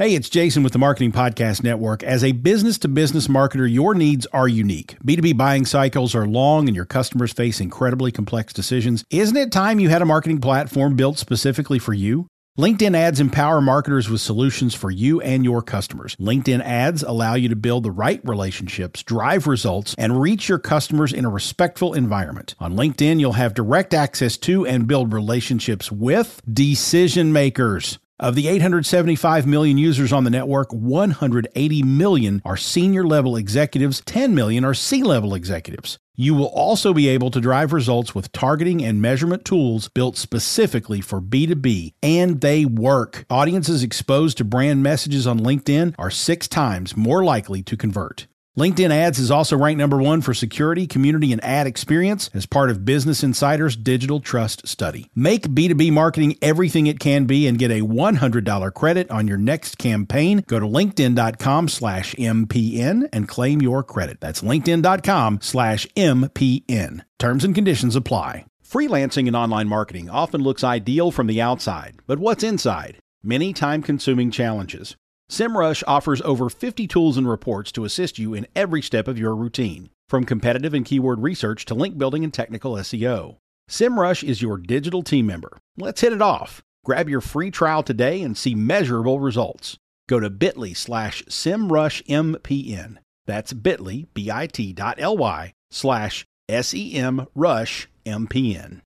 Hey, it's Jason with the Marketing Podcast Network. As a business to business marketer, your needs are unique. B2B buying cycles are long and your customers face incredibly complex decisions. Isn't it time you had a marketing platform built specifically for you? LinkedIn ads empower marketers with solutions for you and your customers. LinkedIn ads allow you to build the right relationships, drive results, and reach your customers in a respectful environment. On LinkedIn, you'll have direct access to and build relationships with decision makers. Of the 875 million users on the network, 180 million are senior level executives, 10 million are C level executives. You will also be able to drive results with targeting and measurement tools built specifically for B2B, and they work. Audiences exposed to brand messages on LinkedIn are six times more likely to convert. LinkedIn Ads is also ranked number one for security, community, and ad experience as part of Business Insider's Digital Trust Study. Make B2B marketing everything it can be and get a $100 credit on your next campaign. Go to linkedin.com slash MPN and claim your credit. That's linkedin.com slash MPN. Terms and conditions apply. Freelancing and online marketing often looks ideal from the outside, but what's inside? Many time consuming challenges. SEMrush offers over 50 tools and reports to assist you in every step of your routine, from competitive and keyword research to link building and technical SEO. SEMrush is your digital team member. Let's hit it off. Grab your free trial today and see measurable results. Go to bit.ly slash SEMrushMPN. That's bit.ly, bit.ly slash SEMrushMPN.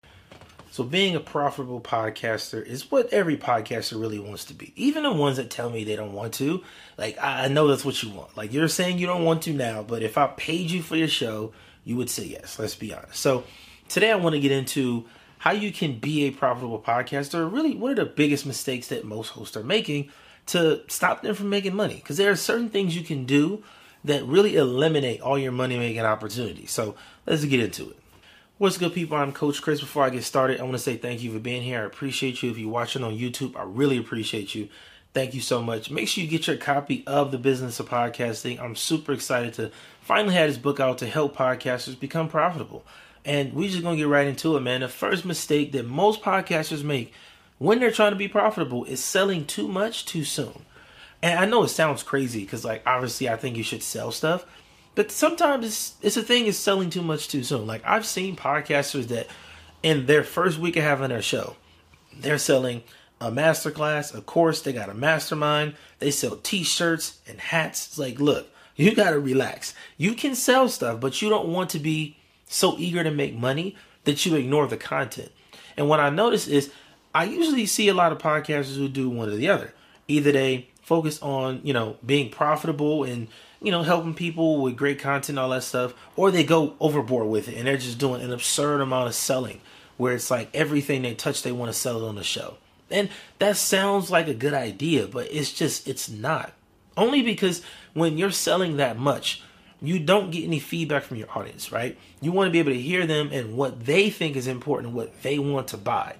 So being a profitable podcaster is what every podcaster really wants to be. Even the ones that tell me they don't want to. Like I know that's what you want. Like you're saying you don't want to now, but if I paid you for your show, you would say yes. Let's be honest. So today I want to get into how you can be a profitable podcaster. Really, what are the biggest mistakes that most hosts are making to stop them from making money? Because there are certain things you can do that really eliminate all your money making opportunities. So let's get into it. What's good, people? I'm Coach Chris. Before I get started, I want to say thank you for being here. I appreciate you. If you're watching on YouTube, I really appreciate you. Thank you so much. Make sure you get your copy of The Business of Podcasting. I'm super excited to finally have this book out to help podcasters become profitable. And we're just going to get right into it, man. The first mistake that most podcasters make when they're trying to be profitable is selling too much too soon. And I know it sounds crazy because, like, obviously, I think you should sell stuff. But sometimes it's, it's a thing is selling too much too soon. Like I've seen podcasters that in their first week of having their show, they're selling a masterclass, a course, they got a mastermind, they sell t-shirts and hats. It's like, look, you got to relax. You can sell stuff, but you don't want to be so eager to make money that you ignore the content. And what I notice is I usually see a lot of podcasters who do one or the other. Either they focus on, you know, being profitable and you know, helping people with great content, all that stuff, or they go overboard with it and they're just doing an absurd amount of selling where it's like everything they touch, they want to sell it on the show. And that sounds like a good idea, but it's just, it's not. Only because when you're selling that much, you don't get any feedback from your audience, right? You want to be able to hear them and what they think is important, what they want to buy.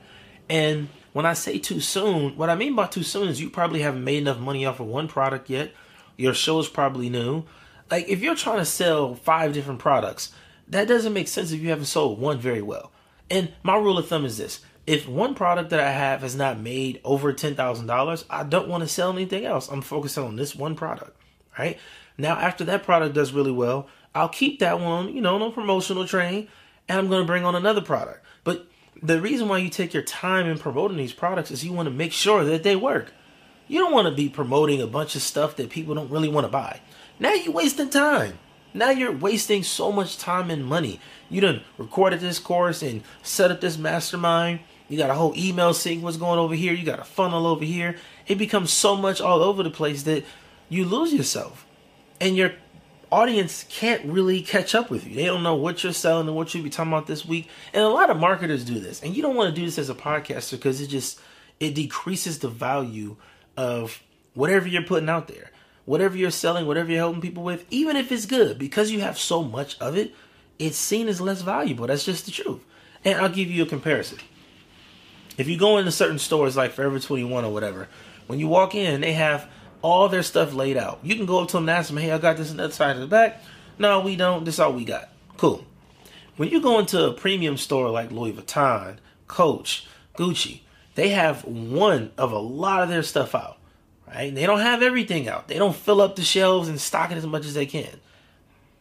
And when I say too soon, what I mean by too soon is you probably haven't made enough money off of one product yet your show is probably new. Like if you're trying to sell five different products, that doesn't make sense if you haven't sold one very well. And my rule of thumb is this: if one product that I have has not made over ten thousand dollars, I don't want to sell anything else. I'm focused on this one product. Right now, after that product does really well, I'll keep that one, you know, on a promotional train, and I'm going to bring on another product. But the reason why you take your time in promoting these products is you want to make sure that they work. You don't want to be promoting a bunch of stuff that people don't really want to buy. Now you're wasting time. Now you're wasting so much time and money. You done recorded this course and set up this mastermind. You got a whole email sequence going over here. You got a funnel over here. It becomes so much all over the place that you lose yourself. And your audience can't really catch up with you. They don't know what you're selling and what you'll be talking about this week. And a lot of marketers do this. And you don't want to do this as a podcaster because it just it decreases the value of whatever you're putting out there, whatever you're selling, whatever you're helping people with, even if it's good, because you have so much of it, it's seen as less valuable. That's just the truth. And I'll give you a comparison. If you go into certain stores like Forever 21 or whatever, when you walk in, they have all their stuff laid out. You can go up to them and ask them, hey, I got this and that side of the back. No, we don't. This is all we got. Cool. When you go into a premium store like Louis Vuitton, Coach, Gucci, they have one of a lot of their stuff out. right? They don't have everything out. They don't fill up the shelves and stock it as much as they can.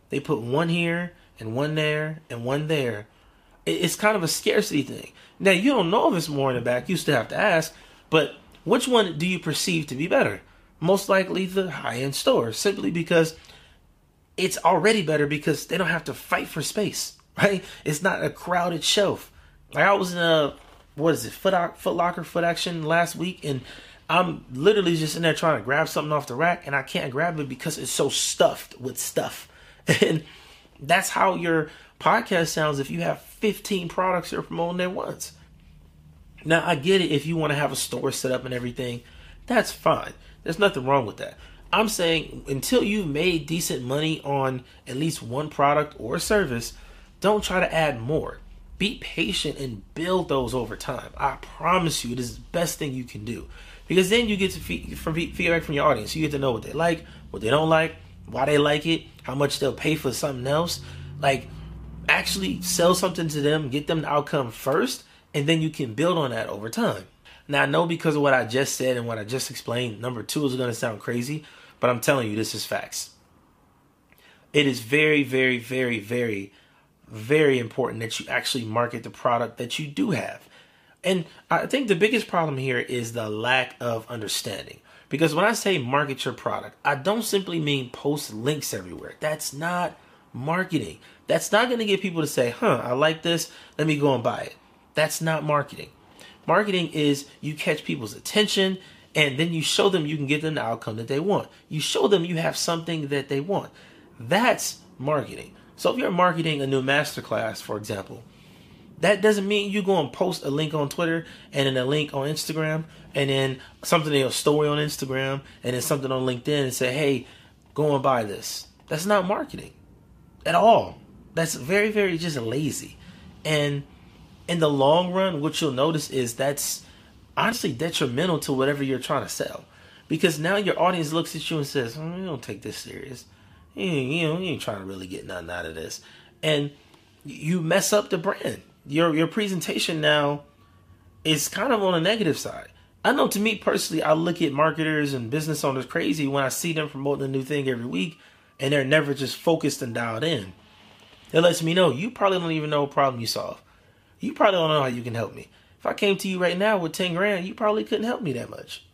They put one here and one there and one there. It's kind of a scarcity thing. Now you don't know if it's more in the back. You still have to ask. But which one do you perceive to be better? Most likely the high end store, simply because it's already better because they don't have to fight for space, right? It's not a crowded shelf. Like I was in a what is it, Foot Foot Locker, Foot Action last week, and I'm literally just in there trying to grab something off the rack, and I can't grab it because it's so stuffed with stuff. And that's how your podcast sounds if you have 15 products you're promoting at once. Now, I get it if you want to have a store set up and everything, that's fine. There's nothing wrong with that. I'm saying until you've made decent money on at least one product or service, don't try to add more. Be patient and build those over time. I promise you, it is the best thing you can do because then you get to feed, from feedback from your audience. You get to know what they like, what they don't like, why they like it, how much they'll pay for something else. Like, actually sell something to them, get them the outcome first, and then you can build on that over time. Now, I know because of what I just said and what I just explained, number two is going to sound crazy, but I'm telling you, this is facts. It is very, very, very, very, very important that you actually market the product that you do have. And I think the biggest problem here is the lack of understanding. Because when I say market your product, I don't simply mean post links everywhere. That's not marketing. That's not going to get people to say, huh, I like this. Let me go and buy it. That's not marketing. Marketing is you catch people's attention and then you show them you can get them the outcome that they want. You show them you have something that they want. That's marketing. So if you're marketing a new masterclass, for example, that doesn't mean you go and post a link on Twitter and then a link on Instagram and then something in a story on Instagram and then something on LinkedIn and say, hey, go and buy this. That's not marketing at all. That's very, very just lazy. And in the long run, what you'll notice is that's honestly detrimental to whatever you're trying to sell. Because now your audience looks at you and says, oh, don't take this serious. You, you, know, you ain't trying to really get nothing out of this. And you mess up the brand. Your your presentation now is kind of on a negative side. I know to me personally, I look at marketers and business owners crazy when I see them promoting a new thing every week and they're never just focused and dialed in. It lets me know you probably don't even know what problem you solve. You probably don't know how you can help me. If I came to you right now with 10 grand, you probably couldn't help me that much.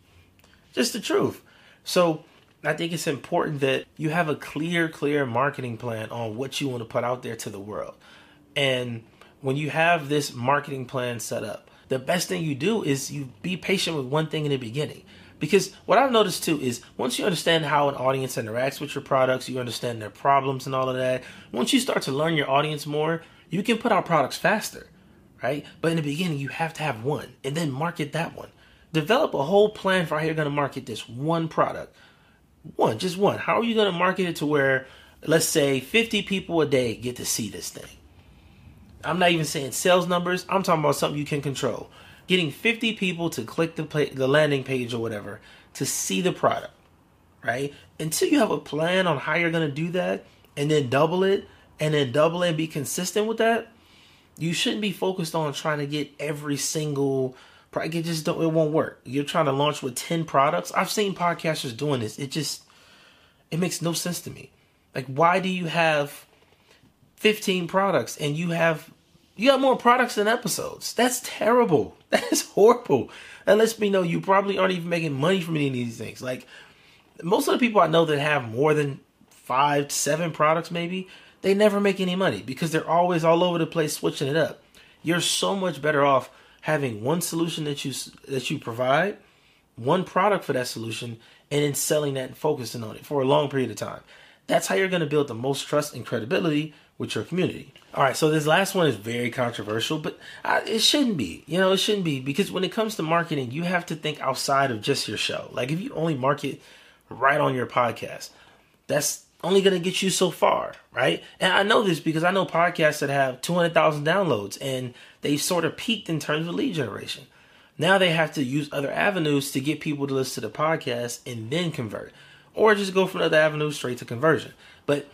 Just the truth. So I think it's important that you have a clear, clear marketing plan on what you want to put out there to the world. And when you have this marketing plan set up, the best thing you do is you be patient with one thing in the beginning. Because what I've noticed too is once you understand how an audience interacts with your products, you understand their problems and all of that. Once you start to learn your audience more, you can put out products faster, right? But in the beginning, you have to have one and then market that one. Develop a whole plan for how you're going to market this one product. One, just one. How are you going to market it to where, let's say, 50 people a day get to see this thing? I'm not even saying sales numbers. I'm talking about something you can control getting 50 people to click the the landing page or whatever to see the product, right? Until you have a plan on how you're going to do that and then double it and then double it and be consistent with that, you shouldn't be focused on trying to get every single. It just don't, it won't work. You're trying to launch with 10 products. I've seen podcasters doing this. It just, it makes no sense to me. Like, why do you have 15 products and you have you got more products than episodes. That's terrible. That is horrible. That lets me know you probably aren't even making money from any of these things. Like most of the people I know that have more than five, seven products, maybe they never make any money because they're always all over the place switching it up. You're so much better off having one solution that you that you provide, one product for that solution, and then selling that and focusing on it for a long period of time. That's how you're going to build the most trust and credibility with your community. All right, so this last one is very controversial, but uh, it shouldn't be. You know, it shouldn't be because when it comes to marketing, you have to think outside of just your show. Like if you only market right on your podcast, that's only going to get you so far, right? And I know this because I know podcasts that have 200,000 downloads and they sort of peaked in terms of lead generation. Now they have to use other avenues to get people to listen to the podcast and then convert, or just go from other avenues straight to conversion. But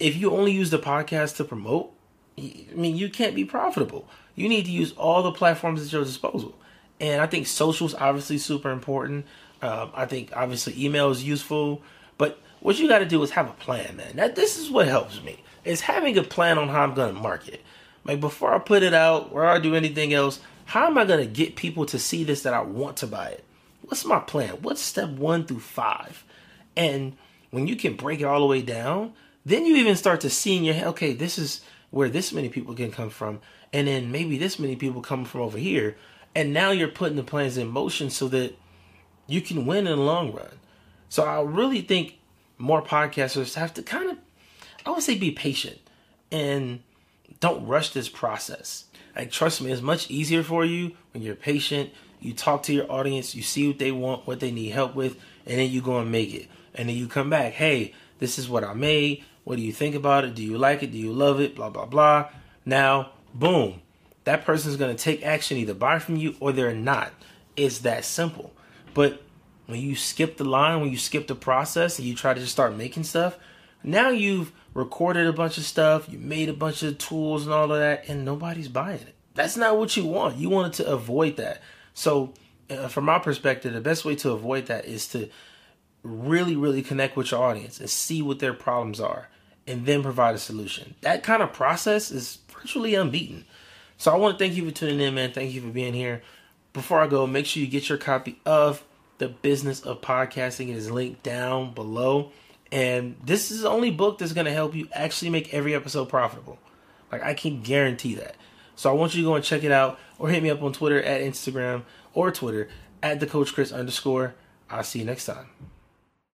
if you only use the podcast to promote, I mean, you can't be profitable. You need to use all the platforms at your disposal. And I think social is obviously super important. Um, I think obviously email is useful, but what you got to do is have a plan, man. That this is what helps me. Is having a plan on how I'm to market. Like before I put it out or I do anything else, how am I to get people to see this that I want to buy it? What's my plan? What's step one through five? And when you can break it all the way down, then you even start to see in your head, okay, this is where this many people can come from, and then maybe this many people come from over here, and now you're putting the plans in motion so that you can win in the long run. So I really think more podcasters have to kind of, I would say, be patient and don't rush this process. Like, trust me, it's much easier for you when you're patient. You talk to your audience, you see what they want, what they need help with, and then you go and make it. And then you come back, hey, this is what I made. What do you think about it? Do you like it? Do you love it? Blah, blah, blah. Now, boom, that person's going to take action, either buy from you or they're not. It's that simple. But when you skip the line, when you skip the process and you try to just start making stuff, now you've recorded a bunch of stuff, you made a bunch of tools and all of that, and nobody's buying it. That's not what you want. You wanted to avoid that. So, uh, from my perspective, the best way to avoid that is to really, really connect with your audience and see what their problems are and then provide a solution. That kind of process is virtually unbeaten. So, I want to thank you for tuning in, man. Thank you for being here. Before I go, make sure you get your copy of The Business of Podcasting. is linked down below. And this is the only book that's going to help you actually make every episode profitable. Like, I can guarantee that. So I want you to go and check it out or hit me up on Twitter at Instagram or Twitter at the Coach Chris underscore. I'll see you next time.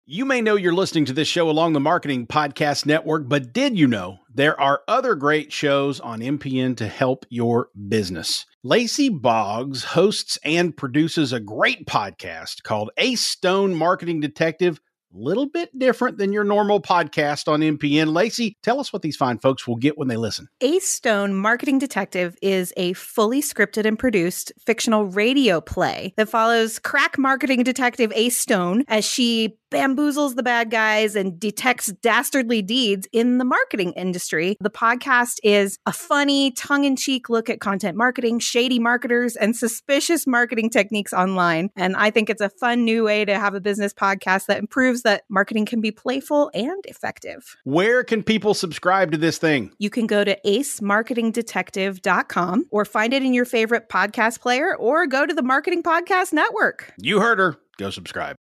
You may know you're listening to this show along the Marketing Podcast Network, but did you know there are other great shows on MPN to help your business? Lacy Boggs hosts and produces a great podcast called Ace Stone Marketing Detective little bit different than your normal podcast on MPN. Lacy, tell us what these fine folks will get when they listen. Ace Stone Marketing Detective is a fully scripted and produced fictional radio play that follows crack marketing detective Ace Stone as she bamboozles the bad guys and detects dastardly deeds in the marketing industry. The podcast is a funny, tongue in cheek look at content marketing, shady marketers, and suspicious marketing techniques online. And I think it's a fun new way to have a business podcast that improves that marketing can be playful and effective. Where can people subscribe to this thing? You can go to acemarketingdetective.com or find it in your favorite podcast player or go to the Marketing Podcast Network. You heard her. Go subscribe.